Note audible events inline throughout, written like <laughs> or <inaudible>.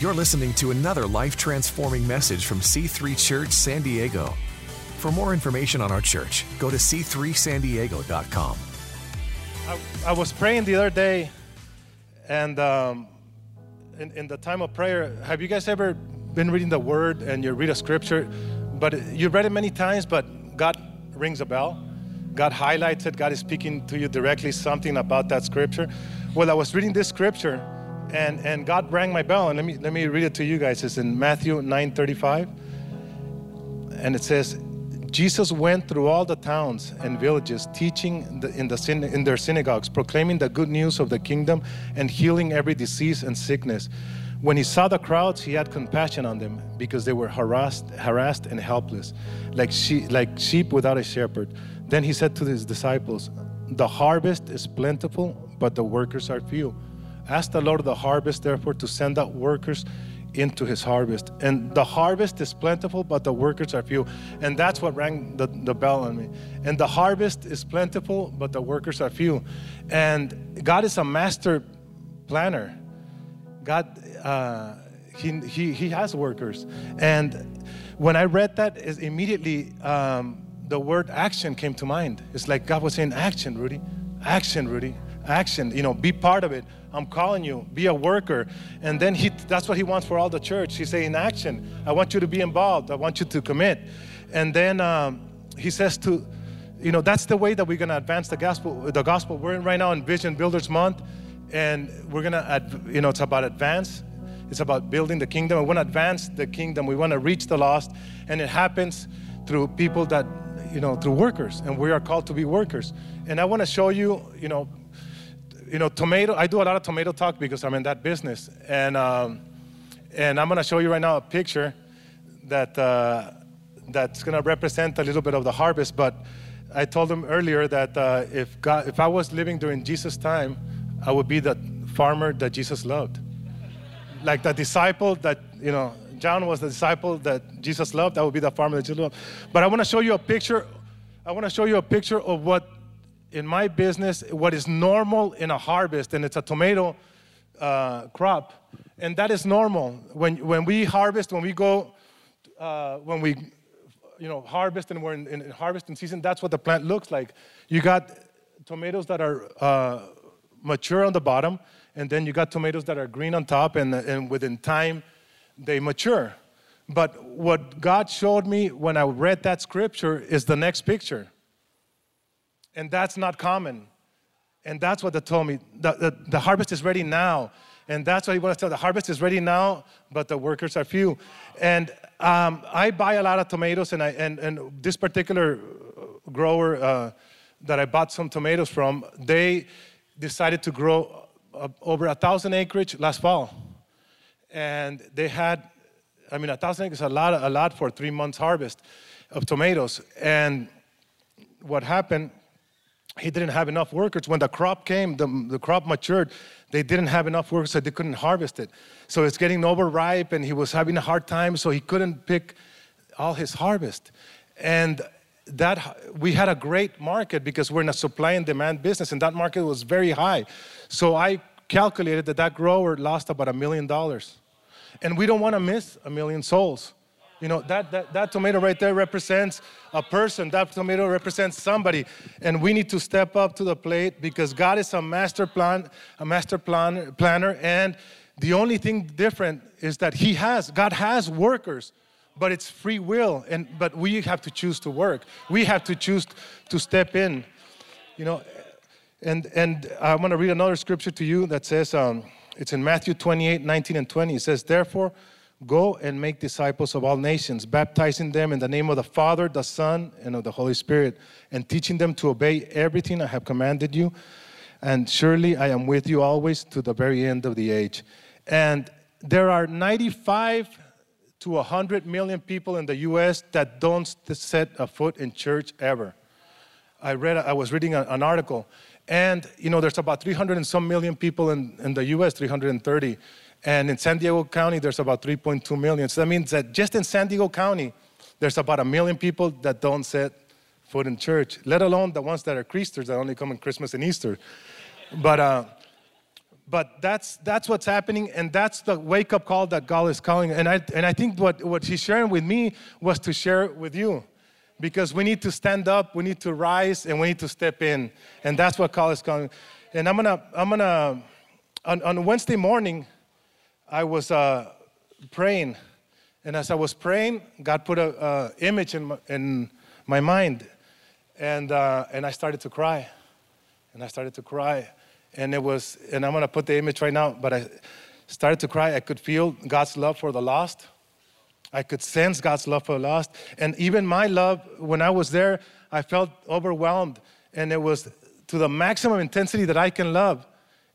You're listening to another life transforming message from C3 Church San Diego. For more information on our church, go to c3sandiego.com. I, I was praying the other day, and um, in, in the time of prayer, have you guys ever been reading the Word and you read a scripture, but you read it many times, but God rings a bell? God highlights it, God is speaking to you directly something about that scripture. Well, I was reading this scripture and, and God rang my bell, and let me, let me read it to you guys. It's in Matthew 9 35. And it says, Jesus went through all the towns and villages, teaching the, in, the, in their synagogues, proclaiming the good news of the kingdom and healing every disease and sickness. When he saw the crowds, he had compassion on them because they were harassed, harassed and helpless, like sheep, like sheep without a shepherd. Then he said to his disciples, The harvest is plentiful, but the workers are few. Ask the Lord of the harvest, therefore, to send out workers into his harvest. And the harvest is plentiful, but the workers are few. And that's what rang the, the bell on me. And the harvest is plentiful, but the workers are few. And God is a master planner. God, uh, he, he, he has workers. And when I read that, is immediately um, the word action came to mind. It's like God was saying, Action, Rudy. Action, Rudy. Action. You know, be part of it. I'm calling you. Be a worker. And then he, that's what he wants for all the church. He's saying, Action. I want you to be involved. I want you to commit. And then um, he says to, you know, that's the way that we're going to advance the gospel. The gospel. We're in right now in Vision Builders Month and we're gonna, you know, it's about advance. It's about building the kingdom. We want to advance the kingdom. We want to reach the lost, and it happens through people that, you know, through workers, and we are called to be workers. And I want to show you, you know, you know, tomato. I do a lot of tomato talk because I'm in that business, and um, and I'm going to show you right now a picture that uh, that's going to represent a little bit of the harvest. But I told them earlier that uh, if God, if I was living during Jesus' time I would be the farmer that Jesus loved. Like the disciple that, you know, John was the disciple that Jesus loved. I would be the farmer that Jesus loved. But I want to show you a picture. I want to show you a picture of what, in my business, what is normal in a harvest, and it's a tomato uh, crop. And that is normal. When, when we harvest, when we go, uh, when we, you know, harvest and we're in, in, harvesting season, that's what the plant looks like. You got tomatoes that are uh, mature on the bottom, and then you got tomatoes that are green on top, and, and within time, they mature. But what God showed me when I read that scripture is the next picture. And that's not common. And that's what they told me. The, the, the harvest is ready now. And that's what he wants to tell. The harvest is ready now, but the workers are few. And um, I buy a lot of tomatoes, and, I, and, and this particular grower uh, that I bought some tomatoes from, they decided to grow uh, over a thousand acreage last fall. And they had, I mean, a thousand acres is a lot, a lot for three months harvest of tomatoes. And what happened, he didn't have enough workers. When the crop came, the, the crop matured, they didn't have enough workers, so they couldn't harvest it. So it's getting overripe, and he was having a hard time, so he couldn't pick all his harvest. And that we had a great market because we're in a supply and demand business, and that market was very high. So I calculated that that grower lost about a million dollars, and we don't want to miss a million souls. You know, that, that, that tomato right there represents a person. That tomato represents somebody. And we need to step up to the plate because God is a master plan, a master plan, planner. And the only thing different is that He has, God has workers but it's free will and but we have to choose to work we have to choose to step in you know and and i want to read another scripture to you that says um, it's in matthew 28 19 and 20 it says therefore go and make disciples of all nations baptizing them in the name of the father the son and of the holy spirit and teaching them to obey everything i have commanded you and surely i am with you always to the very end of the age and there are 95 to 100 million people in the US that don't set a foot in church ever. I read, I was reading an article, and you know, there's about 300 and some million people in, in the US, 330. And in San Diego County, there's about 3.2 million. So that means that just in San Diego County, there's about a million people that don't set foot in church, let alone the ones that are Christers that only come on Christmas and Easter. But, uh, But that's, that's what's happening, and that's the wake up call that God is calling. And I, and I think what, what He's sharing with me was to share it with you because we need to stand up, we need to rise, and we need to step in. And that's what God is calling. And I'm gonna, I'm gonna, on, on Wednesday morning, I was uh, praying. And as I was praying, God put an image in my, in my mind. And, uh, and I started to cry. And I started to cry. And it was, and I'm to put the image right now, but I started to cry. I could feel God's love for the lost. I could sense God's love for the lost. And even my love, when I was there, I felt overwhelmed. And it was to the maximum intensity that I can love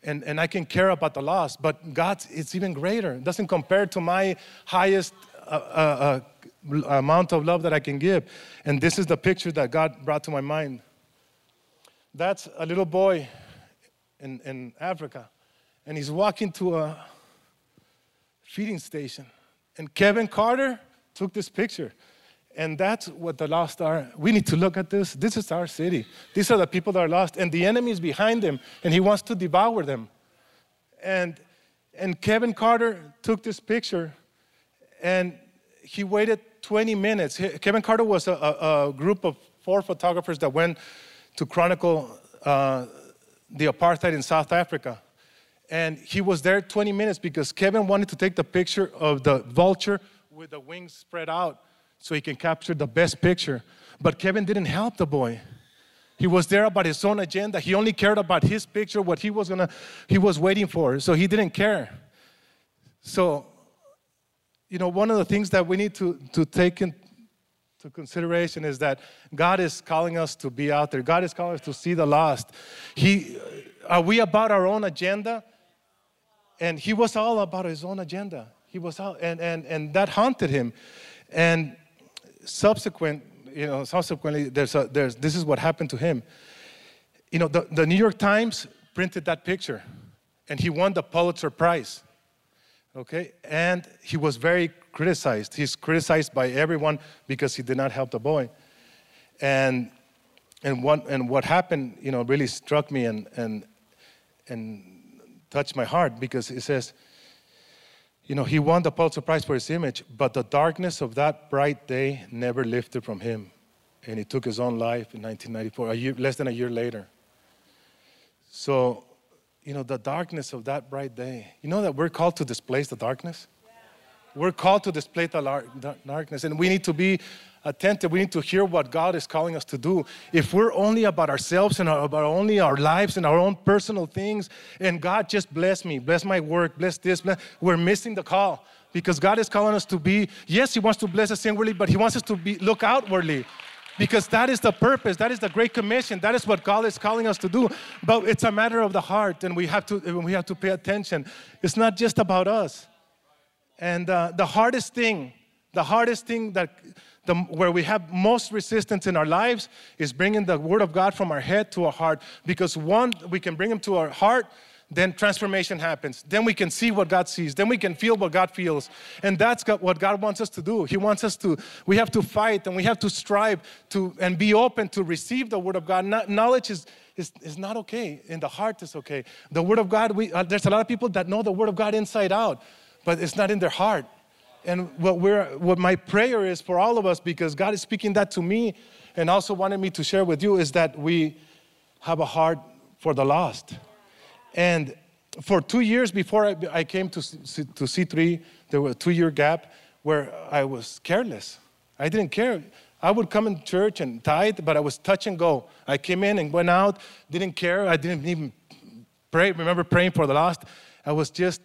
and, and I can care about the loss, But God's, it's even greater. It doesn't compare to my highest uh, uh, uh, amount of love that I can give. And this is the picture that God brought to my mind. That's a little boy in, in Africa, and he's walking to a feeding station. And Kevin Carter took this picture. And that's what the lost are. We need to look at this. This is our city. These are the people that are lost, and the enemy is behind them, and he wants to devour them. And, and Kevin Carter took this picture, and he waited 20 minutes. Kevin Carter was a, a, a group of four photographers that went to chronicle uh, the apartheid in South Africa. And he was there 20 minutes because Kevin wanted to take the picture of the vulture with the wings spread out so he can capture the best picture. But Kevin didn't help the boy. He was there about his own agenda. He only cared about his picture, what he was gonna, he was waiting for. So he didn't care. So, you know, one of the things that we need to, to take into consideration is that God is calling us to be out there. God is calling us to see the lost. He, uh, are we about our own agenda? And he was all about his own agenda. He was all, and, and, and that haunted him. And subsequent, you know, subsequently, there's a, there's, this is what happened to him. You know, the, the New York Times printed that picture, and he won the Pulitzer Prize. Okay, and he was very criticized. He's criticized by everyone because he did not help the boy. And and what and what happened, you know, really struck me and and and touched my heart because it says you know, he won the Pulitzer Prize for his image, but the darkness of that bright day never lifted from him. And he took his own life in 1994, a year, less than a year later. So, you know, the darkness of that bright day, you know that we're called to displace the darkness? We're called to display the darkness, and we need to be attentive. We need to hear what God is calling us to do. If we're only about ourselves and about only our lives and our own personal things, and God just bless me, bless my work, bless this, bless, we're missing the call because God is calling us to be. Yes, He wants to bless us inwardly, but He wants us to be look outwardly. Because that is the purpose, that is the great commission, that is what God is calling us to do. But it's a matter of the heart, and we have to we have to pay attention. It's not just about us. And uh, the hardest thing, the hardest thing that the, where we have most resistance in our lives is bringing the Word of God from our head to our heart. Because one, we can bring Him to our heart, then transformation happens. Then we can see what God sees. Then we can feel what God feels. And that's what God wants us to do. He wants us to, we have to fight and we have to strive to and be open to receive the Word of God. knowledge is, is, is not okay. In the heart is okay. The Word of God, we, uh, there's a lot of people that know the Word of God inside out, but it's not in their heart. And what, we're, what my prayer is for all of us, because God is speaking that to me and also wanted me to share with you, is that we have a heart for the lost. And for two years before I, I came to, to C3, there was a two year gap where I was careless. I didn't care. I would come in church and tithe, but I was touch and go. I came in and went out, didn't care. I didn't even pray. Remember praying for the lost? I was just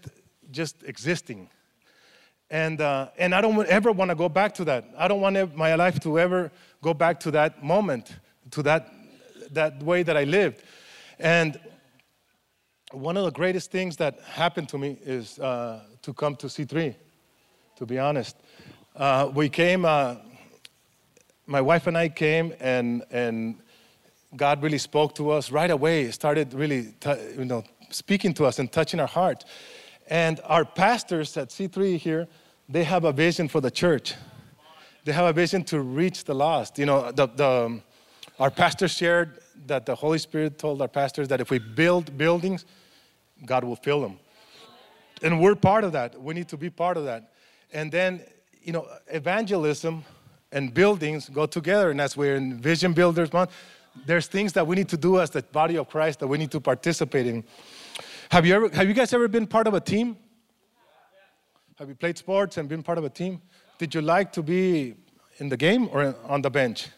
just existing. And, uh, and I don't ever want to go back to that. I don't want my life to ever go back to that moment, to that, that way that I lived. And one of the greatest things that happened to me is uh, to come to C3, to be honest. Uh, we came, uh, my wife and I came, and, and God really spoke to us right away, started really you know, speaking to us and touching our hearts. And our pastors at C3 here, they have a vision for the church. They have a vision to reach the lost. You know, the, the, um, our pastors shared that the Holy Spirit told our pastors that if we build buildings, God will fill them. And we're part of that. We need to be part of that. And then, you know, evangelism and buildings go together. And as we're in Vision Builders Month, there's things that we need to do as the body of Christ that we need to participate in. Have you ever have you guys ever been part of a team? Have you played sports and been part of a team? Did you like to be in the game or on the bench?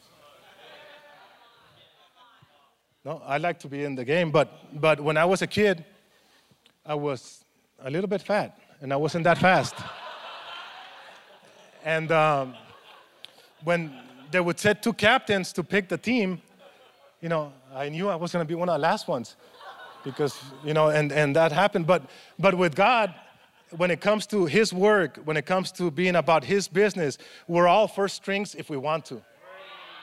No, I like to be in the game, but but when I was a kid, I was a little bit fat, and I wasn't that fast. <laughs> and um, when they would set two captains to pick the team, you know, I knew I was going to be one of the last ones because, you know, and, and that happened. But, but with God, when it comes to His work, when it comes to being about His business, we're all first strings if we want to.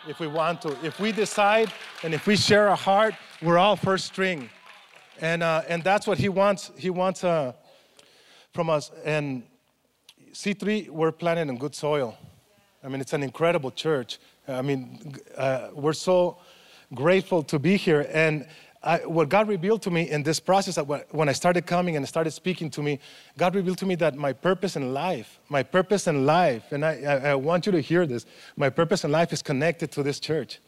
If we want to. If we decide and if we share a heart, we're all first string. And, uh, and that's what He wants. He wants uh, from us. And C3, we're planted in good soil. I mean, it's an incredible church. I mean, uh, we're so grateful to be here. And I, what God revealed to me in this process, when I started coming and started speaking to me, God revealed to me that my purpose in life, my purpose in life, and I, I, I want you to hear this, my purpose in life is connected to this church.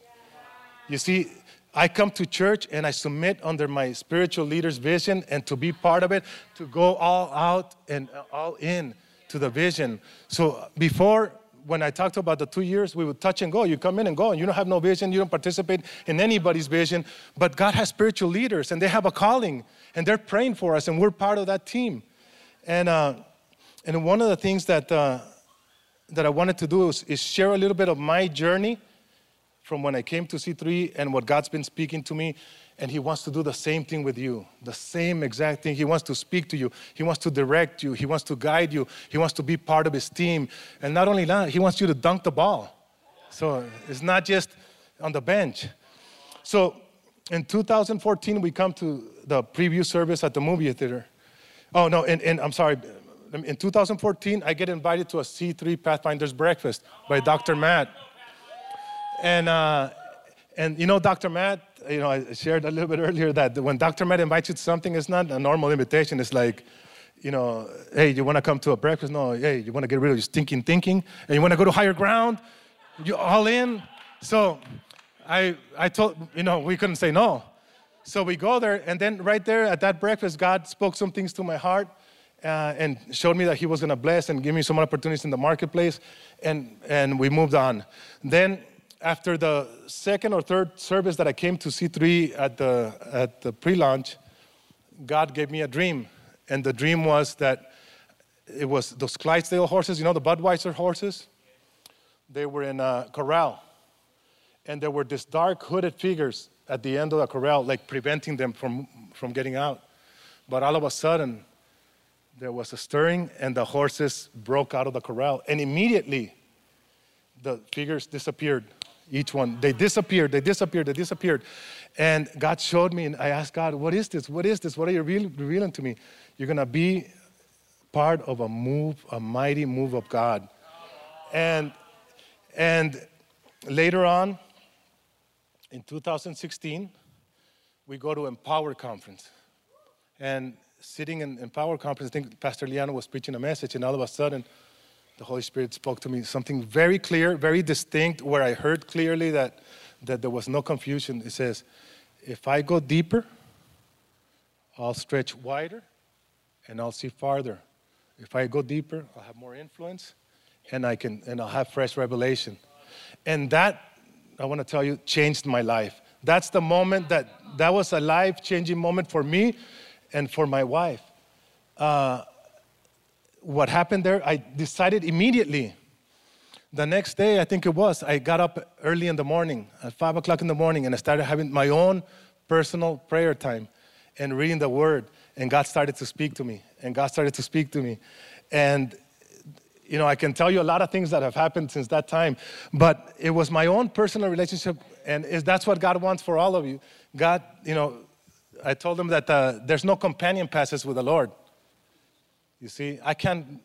You see, I come to church and I submit under my spiritual leader's vision and to be part of it, to go all out and all in to the vision. So before when I talked about the two years, we would touch and go. You come in and go, and you don't have no vision. You don't participate in anybody's vision. But God has spiritual leaders, and they have a calling, and they're praying for us, and we're part of that team. And uh, and one of the things that uh, that I wanted to do is, is share a little bit of my journey from when I came to C3 and what God's been speaking to me and He wants to do the same thing with you, the same exact thing. He wants to speak to you, He wants to direct you, He wants to guide you, He wants to be part of His team. And not only that, He wants you to dunk the ball. So it's not just on the bench. So in 2014, we come to the preview service at the movie theater. Oh, no, and, and I'm sorry. In 2014, I get invited to a C3 Pathfinders breakfast by Dr. Matt. And, uh, and you know, Dr. Matt, you know, I shared a little bit earlier that when Dr. Matt invites you to something, it's not a normal invitation. It's like, you know, hey, you want to come to a breakfast? No, hey, you want to get rid of your stinking thinking, and you want to go to higher ground? You all in? So, I I told you know we couldn't say no, so we go there, and then right there at that breakfast, God spoke some things to my heart, uh, and showed me that He was going to bless and give me some opportunities in the marketplace, and and we moved on. Then after the second or third service that I came to C3 at the, at the pre launch, God gave me a dream. And the dream was that it was those Clydesdale horses, you know, the Budweiser horses? They were in a corral. And there were these dark hooded figures at the end of the corral, like preventing them from, from getting out. But all of a sudden, there was a stirring, and the horses broke out of the corral. And immediately, the figures disappeared each one. They disappeared, they disappeared, they disappeared. And God showed me, and I asked God, What is this? What is this? What are you revealing to me? You're going to be part of a move, a mighty move of God. And, and later on, in 2016, we go to Empower Conference. And sitting in Empower Conference, I think Pastor Liano was preaching a message, and all of a sudden, the Holy Spirit spoke to me something very clear, very distinct, where I heard clearly that, that there was no confusion. It says, If I go deeper, I'll stretch wider and I'll see farther. If I go deeper, I'll have more influence and I can and I'll have fresh revelation. And that I want to tell you changed my life. That's the moment that that was a life-changing moment for me and for my wife. Uh, what happened there, I decided immediately. The next day, I think it was, I got up early in the morning, at five o'clock in the morning, and I started having my own personal prayer time and reading the word. And God started to speak to me, and God started to speak to me. And you know, I can tell you a lot of things that have happened since that time, but it was my own personal relationship, and that's what God wants for all of you. God, you know, I told him that uh, there's no companion passes with the Lord. You see, I can,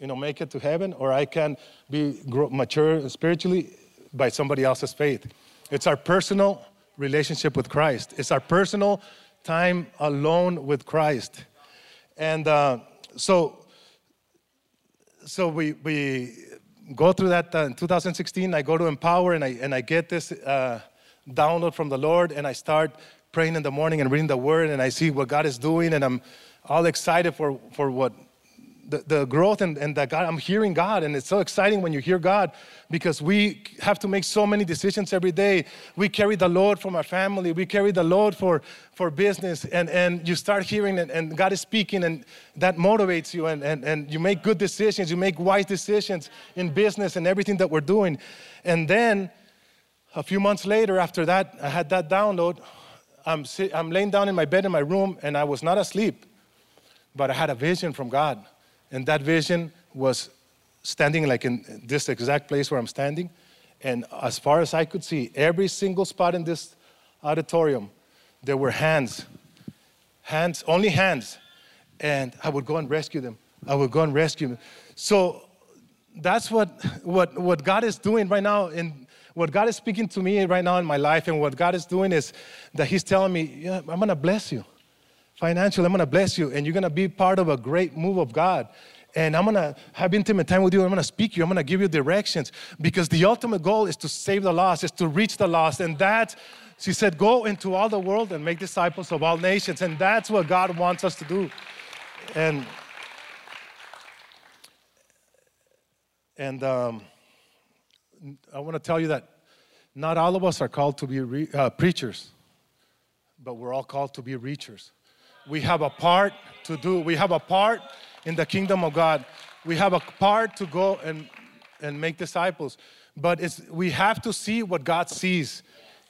you know, make it to heaven, or I can be grow, mature spiritually by somebody else's faith. It's our personal relationship with Christ. It's our personal time alone with Christ. And uh, so, so we, we go through that uh, in 2016. I go to Empower and I, and I get this uh, download from the Lord and I start praying in the morning and reading the Word and I see what God is doing and I'm all excited for, for what the, the growth and, and that God, I'm hearing God, and it's so exciting when you hear God because we have to make so many decisions every day. We carry the load from our family, we carry the load for, for business, and, and you start hearing it, and God is speaking, and that motivates you, and, and, and you make good decisions, you make wise decisions in business and everything that we're doing. And then a few months later, after that, I had that download. I'm, I'm laying down in my bed in my room, and I was not asleep, but I had a vision from God. And that vision was standing like in this exact place where I'm standing. And as far as I could see, every single spot in this auditorium, there were hands. Hands, only hands. And I would go and rescue them. I would go and rescue them. So that's what, what, what God is doing right now. And what God is speaking to me right now in my life, and what God is doing is that He's telling me, yeah, I'm going to bless you financially. I'm going to bless you, and you're going to be part of a great move of God. And I'm going to have intimate time with you. I'm going to speak you. I'm going to give you directions because the ultimate goal is to save the lost, is to reach the lost. And that, she said, go into all the world and make disciples of all nations. And that's what God wants us to do. And, and um, I want to tell you that not all of us are called to be re- uh, preachers, but we're all called to be reachers. We have a part to do. We have a part in the kingdom of God. We have a part to go and, and make disciples. But it's, we have to see what God sees.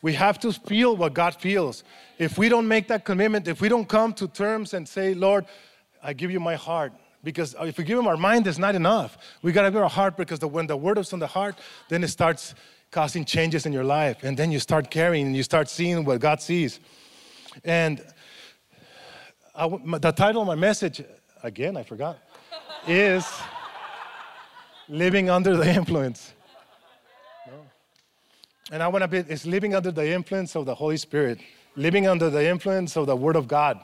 We have to feel what God feels. If we don't make that commitment, if we don't come to terms and say, Lord, I give you my heart, because if we give him our mind, it's not enough. We got to give our heart because the, when the word is on the heart, then it starts causing changes in your life. And then you start caring and you start seeing what God sees. And I, the title of my message, again, I forgot, is Living Under the Influence. And I want to be, it's living under the influence of the Holy Spirit, living under the influence of the Word of God,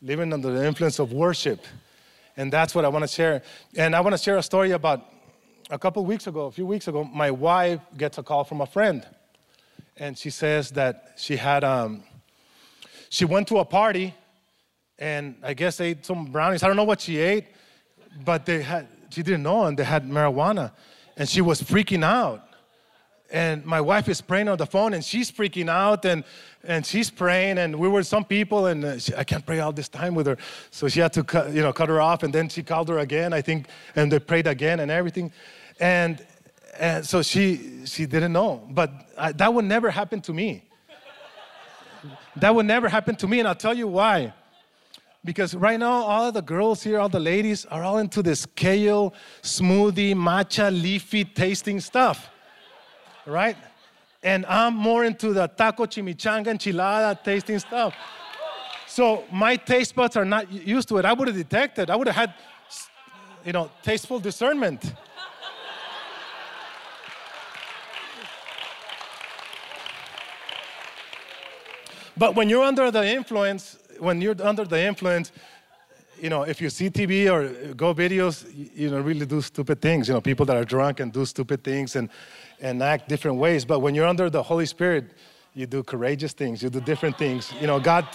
living under the influence of worship. And that's what I want to share. And I want to share a story about a couple weeks ago, a few weeks ago, my wife gets a call from a friend. And she says that she had, um, she went to a party and I guess they ate some brownies. I don't know what she ate, but they had, she didn't know, and they had marijuana. And she was freaking out. And my wife is praying on the phone, and she's freaking out, and, and she's praying, and we were some people, and uh, she, I can't pray all this time with her. So she had to cut, you know, cut her off, and then she called her again, I think, and they prayed again and everything. And, and so she, she didn't know. But I, that would never happen to me. that would never happen to me, and I'll tell you why because right now all the girls here all the ladies are all into this kale smoothie matcha leafy tasting stuff right? And i'm more into the taco chimichanga enchilada tasting stuff. So my taste buds are not used to it. I would have detected. I would have had you know tasteful discernment. But when you're under the influence when you're under the influence, you know, if you see TV or go videos, you know, really do stupid things. You know, people that are drunk and do stupid things and, and act different ways. But when you're under the Holy Spirit, you do courageous things, you do different things. You know, God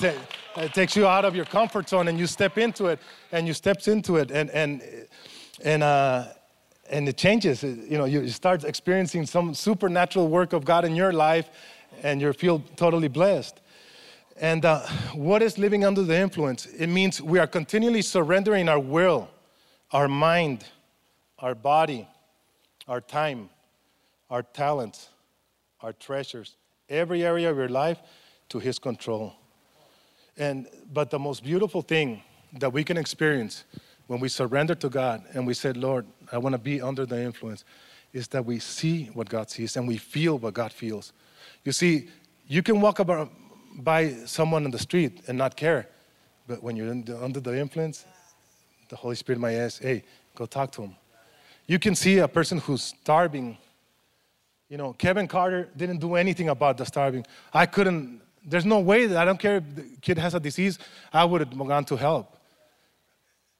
uh, takes you out of your comfort zone and you step into it and you steps into it and, and, and, uh, and it changes. You know, you start experiencing some supernatural work of God in your life and you feel totally blessed. And uh, what is living under the influence? It means we are continually surrendering our will, our mind, our body, our time, our talents, our treasures, every area of your life to His control. And but the most beautiful thing that we can experience when we surrender to God and we said, Lord, I want to be under the influence, is that we see what God sees and we feel what God feels. You see, you can walk about by someone on the street and not care. But when you're the, under the influence, the Holy Spirit might ask, hey, go talk to him. You can see a person who's starving. You know, Kevin Carter didn't do anything about the starving. I couldn't There's no way that I don't care if the kid has a disease, I would have gone to help.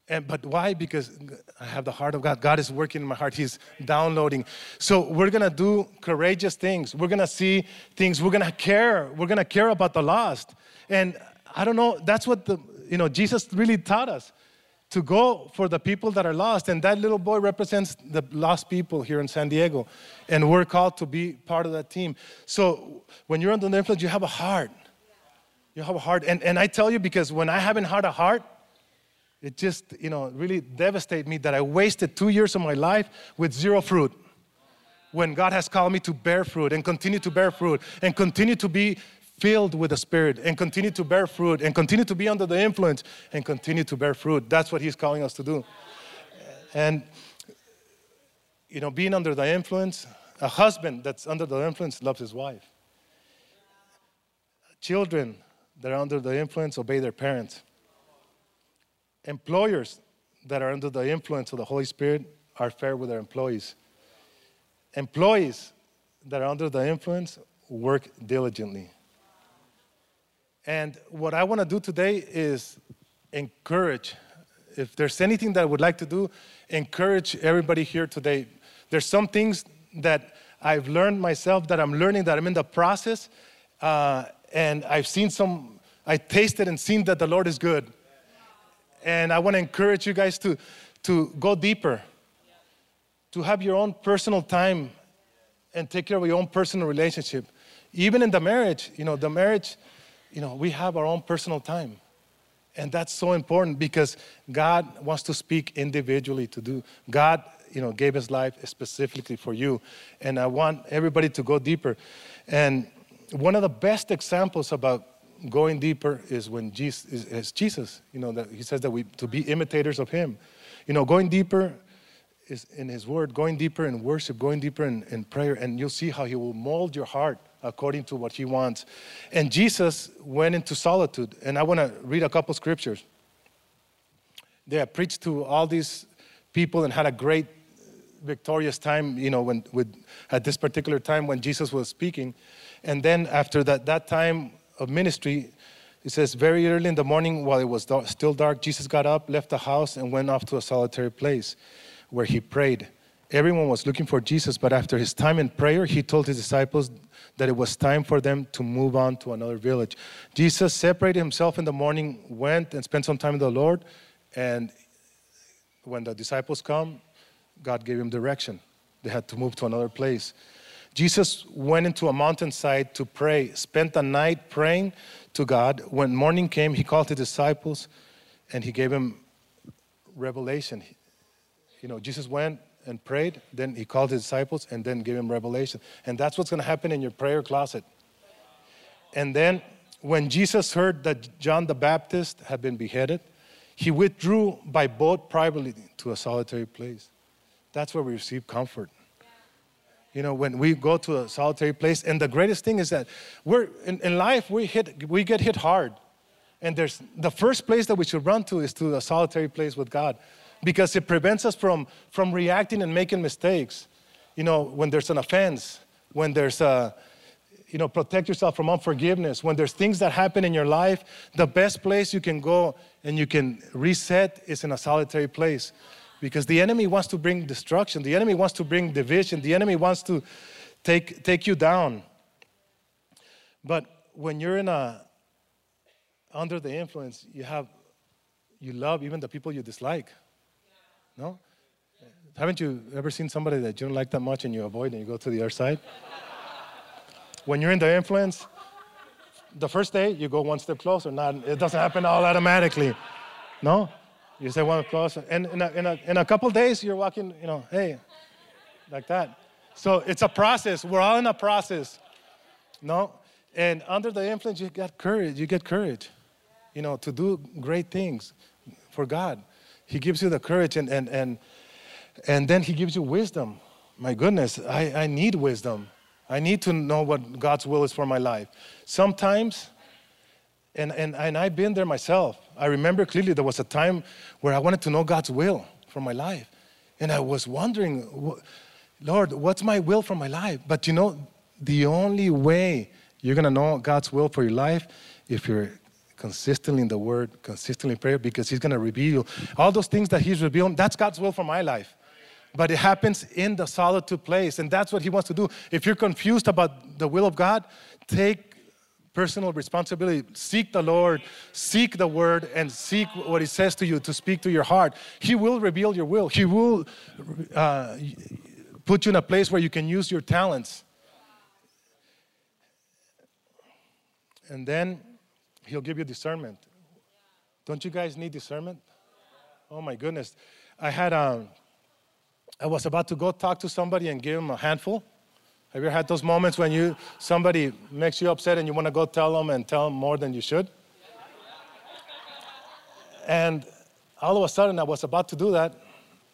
And, but why? Because I have the heart of God. God is working in my heart. He's downloading. So we're gonna do courageous things. We're gonna see things. We're gonna care. We're gonna care about the lost. And I don't know. That's what the you know Jesus really taught us to go for the people that are lost. And that little boy represents the lost people here in San Diego. And we're called to be part of that team. So when you're under the influence, you have a heart. You have a heart. And, and I tell you, because when I haven't had a heart, it just, you know, really devastated me that I wasted two years of my life with zero fruit. When God has called me to bear fruit and continue to bear fruit and continue to be filled with the Spirit and continue to bear fruit and continue to be under the influence and continue to bear fruit. That's what He's calling us to do. And, you know, being under the influence, a husband that's under the influence loves his wife. Children that are under the influence obey their parents. Employers that are under the influence of the Holy Spirit are fair with their employees. Employees that are under the influence work diligently. And what I want to do today is encourage. If there's anything that I would like to do, encourage everybody here today. There's some things that I've learned myself that I'm learning that I'm in the process. Uh, and I've seen some, I tasted and seen that the Lord is good. And I want to encourage you guys to, to go deeper, to have your own personal time and take care of your own personal relationship. Even in the marriage, you know, the marriage you know, we have our own personal time. And that's so important because God wants to speak individually to do. God, you know, gave his life specifically for you. And I want everybody to go deeper. And one of the best examples about going deeper is when Jesus is, is Jesus. You know, that he says that we to be imitators of him. You know, going deeper is in his word, going deeper in worship, going deeper in, in prayer, and you'll see how he will mold your heart according to what he wants. And Jesus went into solitude. And I want to read a couple scriptures. They preached to all these people and had a great victorious time, you know, when, with, at this particular time when Jesus was speaking. And then after that, that time of ministry, it says, very early in the morning, while it was dark, still dark, Jesus got up, left the house, and went off to a solitary place where he prayed. Everyone was looking for Jesus, but after his time in prayer, he told his disciples that it was time for them to move on to another village. Jesus separated himself in the morning, went and spent some time with the Lord, and when the disciples come, God gave him direction. They had to move to another place. Jesus went into a mountainside to pray, spent the night praying to God. When morning came, he called his disciples and he gave him revelation. You know, Jesus went, and prayed. Then he called his disciples and then gave him revelation. And that's what's going to happen in your prayer closet. And then when Jesus heard that John the Baptist had been beheaded, he withdrew by boat privately to a solitary place. That's where we receive comfort. You know, when we go to a solitary place, and the greatest thing is that we're in, in life we hit we get hit hard. And there's the first place that we should run to is to a solitary place with God because it prevents us from, from reacting and making mistakes. You know, when there's an offense, when there's a, you know, protect yourself from unforgiveness. When there's things that happen in your life, the best place you can go and you can reset is in a solitary place. Because the enemy wants to bring destruction, the enemy wants to bring division, the enemy wants to take, take you down. But when you're in a under the influence, you have you love even the people you dislike. No? Haven't you ever seen somebody that you don't like that much and you avoid and you go to the other side? when you're in the influence, the first day you go one step closer. Not, it doesn't happen all automatically. No? You say one closer. And in a, in, a, in a couple days, you're walking, you know, hey, like that. So it's a process. We're all in a process. No? And under the influence, you get courage. You get courage, you know, to do great things for God. He gives you the courage and, and, and, and then He gives you wisdom. My goodness, I, I need wisdom. I need to know what God's will is for my life. Sometimes, and, and, and I've been there myself. I remember clearly there was a time where I wanted to know God's will for my life. And I was wondering, Lord, what's my will for my life? But you know, the only way You're going to know God's will for your life if you're consistently in the Word, consistently in prayer, because He's going to reveal all those things that He's revealing. That's God's will for my life. But it happens in the solitude place, and that's what He wants to do. If you're confused about the will of God, take personal responsibility. Seek the Lord, seek the Word, and seek what He says to you to speak to your heart. He will reveal your will. He will uh, put you in a place where you can use your talents. And then He'll give you discernment. Don't you guys need discernment? Oh my goodness. I had um, I was about to go talk to somebody and give him a handful. Have you had those moments when you somebody makes you upset and you want to go tell them and tell them more than you should? And all of a sudden I was about to do that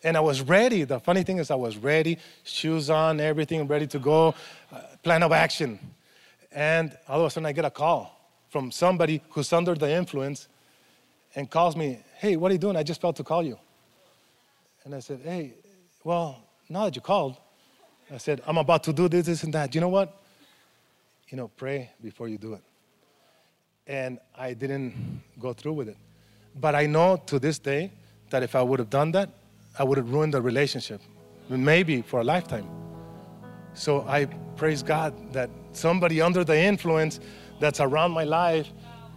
and I was ready. The funny thing is I was ready, shoes on, everything ready to go, uh, plan of action. And all of a sudden I get a call from somebody who's under the influence and calls me, Hey, what are you doing? I just felt to call you. And I said, Hey, well, now that you called, I said, I'm about to do this, this, and that. You know what? You know, pray before you do it. And I didn't go through with it. But I know to this day that if I would have done that, I would have ruined the relationship, maybe for a lifetime. So I praise God that somebody under the influence that's around my life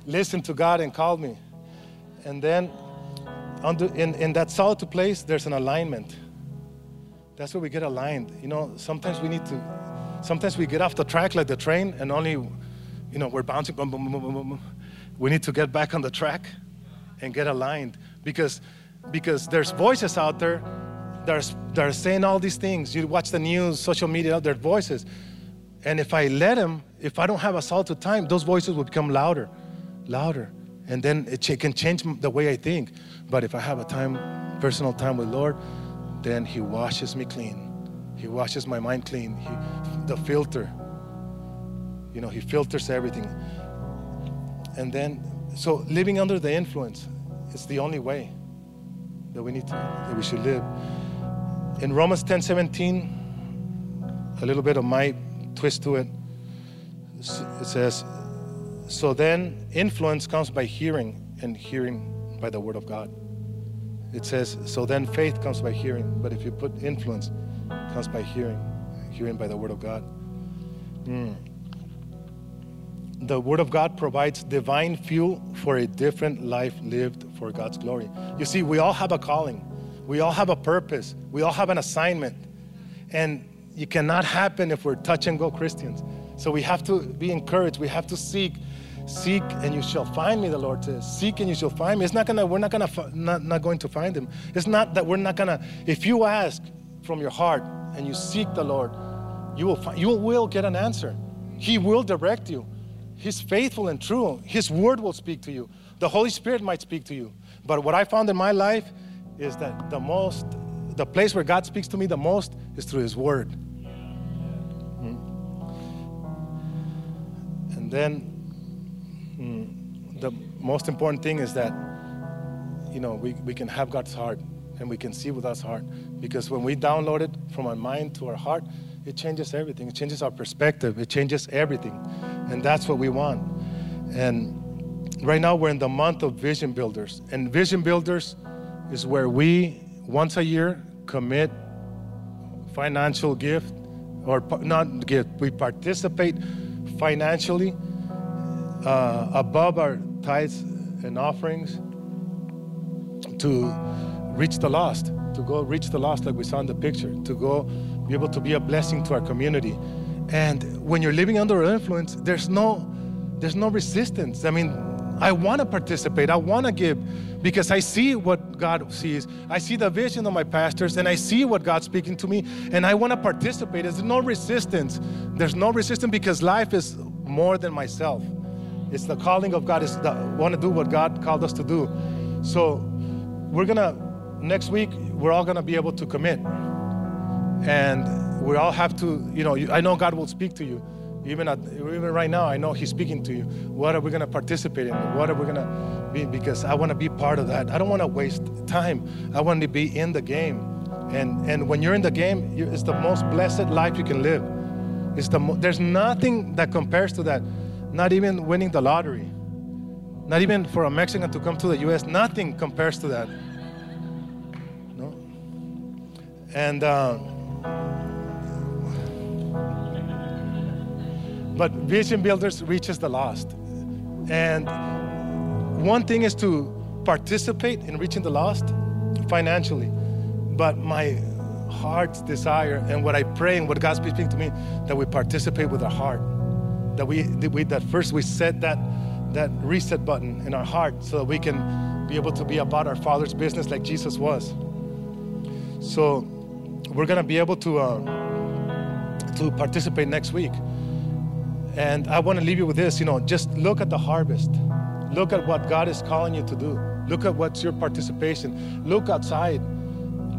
listened to God and called me. And then under, in, in that solitude place, there's an alignment. That's where we get aligned. You know, sometimes we need to, sometimes we get off the track like the train and only, you know, we're bouncing. Boom, boom, boom. We need to get back on the track and get aligned because, because there's voices out there that are, that are saying all these things. You watch the news, social media, there's voices. And if I let them, if I don't have a solitude time, those voices will become louder, louder. And then it can change the way I think. But if I have a time, personal time with Lord, then He washes me clean. He washes my mind clean. He, the filter, you know, He filters everything. And then, so living under the influence is the only way that we need to, that we should live. In Romans 10 17, a little bit of my twist to it. It says, So then influence comes by hearing, and hearing by the word of God. It says, So then faith comes by hearing, but if you put influence, comes by hearing, hearing by the word of God. Mm. The word of God provides divine fuel for a different life lived for God's glory. You see, we all have a calling. We all have a purpose. We all have an assignment. And it cannot happen if we're touch and go Christians. So we have to be encouraged. We have to seek. Seek and you shall find me, the Lord says. Seek and you shall find me. It's not gonna, we're not gonna, not, not going to find him. It's not that we're not gonna, if you ask from your heart and you seek the Lord, you will find, you will get an answer. He will direct you. He's faithful and true. His word will speak to you. The Holy Spirit might speak to you. But what I found in my life is that the most, the place where God speaks to me the most is through His word. Hmm? And then the most important thing is that, you know, we, we can have God's heart and we can see with God's heart. Because when we download it from our mind to our heart, it changes everything. It changes our perspective. It changes everything. And that's what we want. And right now we're in the month of vision builders. And vision builders is where we, once a year, commit financial gift or not gift, we participate financially uh, above our tithes and offerings to reach the lost, to go reach the lost like we saw in the picture, to go be able to be a blessing to our community. And when you're living under influence, there's no there's no resistance. I mean, I want to participate. I want to give because I see what God sees. I see the vision of my pastors and I see what God's speaking to me and I want to participate. There's no resistance. There's no resistance because life is more than myself. It's the calling of God is the want to do what God called us to do. So we're to next week we're all to be able to commit. And we all have to, you know, I know God will speak to you. Even, at, even right now, I know He's speaking to you. What are we to participate in? What are we to be? Because I want to be part of that. I don't want to waste time. I want to be in the game. And, and when you're in the game, you, it's the most blessed life you can live. It's the mo- there's nothing that compares to that. Not even winning the lottery, not even for a Mexican to come to the US, nothing compares to that. No? And, uh, but Vision Builders reaches the lost. And one thing is to participate in reaching the lost financially, but my heart's desire and what I pray and what God's speaking to me that we participate with our heart. That we, that we that first we set that that reset button in our heart so that we can be able to be about our Father's business like Jesus was. So we're gonna be able to uh, to participate next week. And I want to leave you with this, you know, just look at the harvest. Look at what God is calling you to do. Look at what's your participation. Look outside.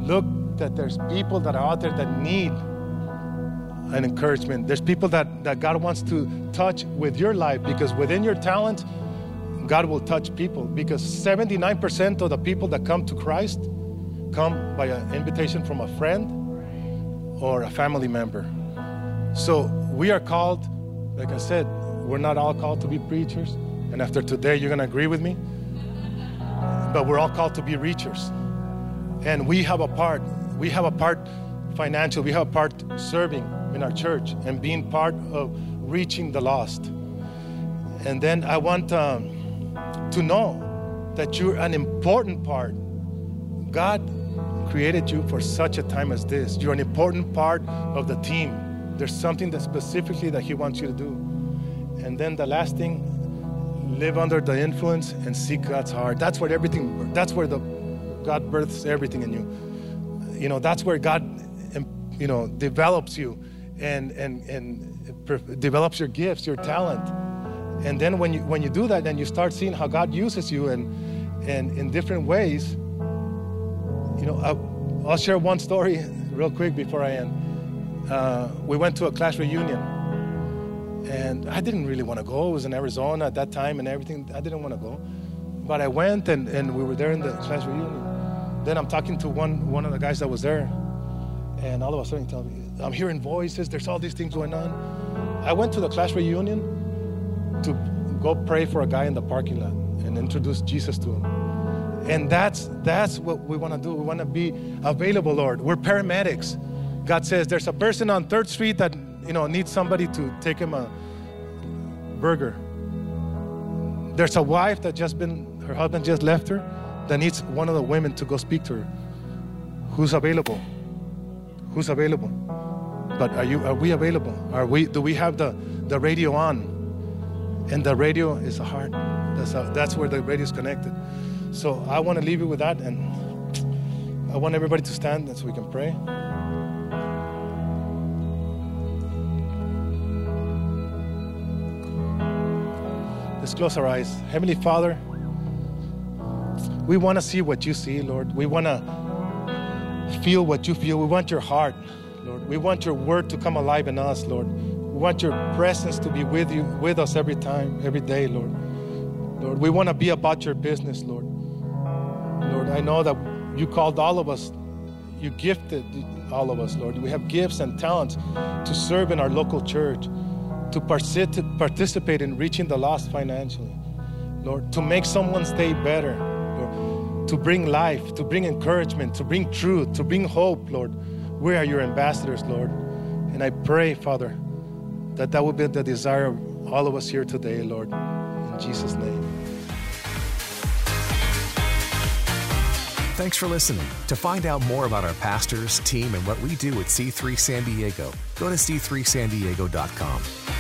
Look that there's people that are out there that need an encouragement. There's people that, that God wants to touch with your life because within your talent, God will touch people. Because 79% of the people that come to Christ come by an invitation from a friend or a family member. So we are called, like I said, we're not all called to be preachers. And after today, you're going to agree with me. But we're all called to be reachers. And we have a part. We have a part financial, we have a part serving in our church and being part of reaching the lost. And then I want um, to know that you're an important part. God created you for such a time as this. You're an important part of the team. There's something that specifically that He wants you to do. And then the last thing, live under the influence and seek God's heart. That's where everything. That's where the God births everything in you. You know, that's where God, you know, develops you and and and develops your gifts, your talent. And then when you when you do that, then you start seeing how God uses you and and in different ways. You know, I'll, I'll share one story real quick before I end. Uh, we went to a class reunion, and I didn't really want to go. It was in Arizona at that time and everything. I didn't want to go, but I went, and, and we were there in the class reunion. Then I'm talking to one one of the guys that was there, and all of a sudden he tells me, I'm hearing voices. There's all these things going on. I went to the class reunion to go pray for a guy in the parking lot and introduce Jesus to him. And that's that's what we want to do. We want to be available, Lord. We're paramedics. God says there's a person on Third Street that you know needs somebody to take him a burger. There's a wife that just been her husband just left her that needs one of the women to go speak to her. Who's available? Who's available? But are you are we available? Are we do we have the, the radio on? And the radio is the heart. That's how, that's where the radio is connected. So I want to leave you with that and I want everybody to stand so we can pray. Let's close our eyes. Heavenly Father, we want to see what you see, Lord. We want to feel what you feel. We want your heart, Lord. We want your word to come alive in us, Lord. We want your presence to be with you, with us every time, every day, Lord. Lord, we want to be about your business, Lord. Lord, I know that you called all of us, you gifted all of us, Lord. We have gifts and talents to serve in our local church to participate in reaching the lost financially, Lord, to make someone's day better, Lord, to bring life, to bring encouragement, to bring truth, to bring hope, Lord. We are your ambassadors, Lord. And I pray, Father, that that will be the desire of all of us here today, Lord. In Jesus' name. Thanks for listening. To find out more about our pastors, team, and what we do at C3 San Diego, go to c3sandiego.com.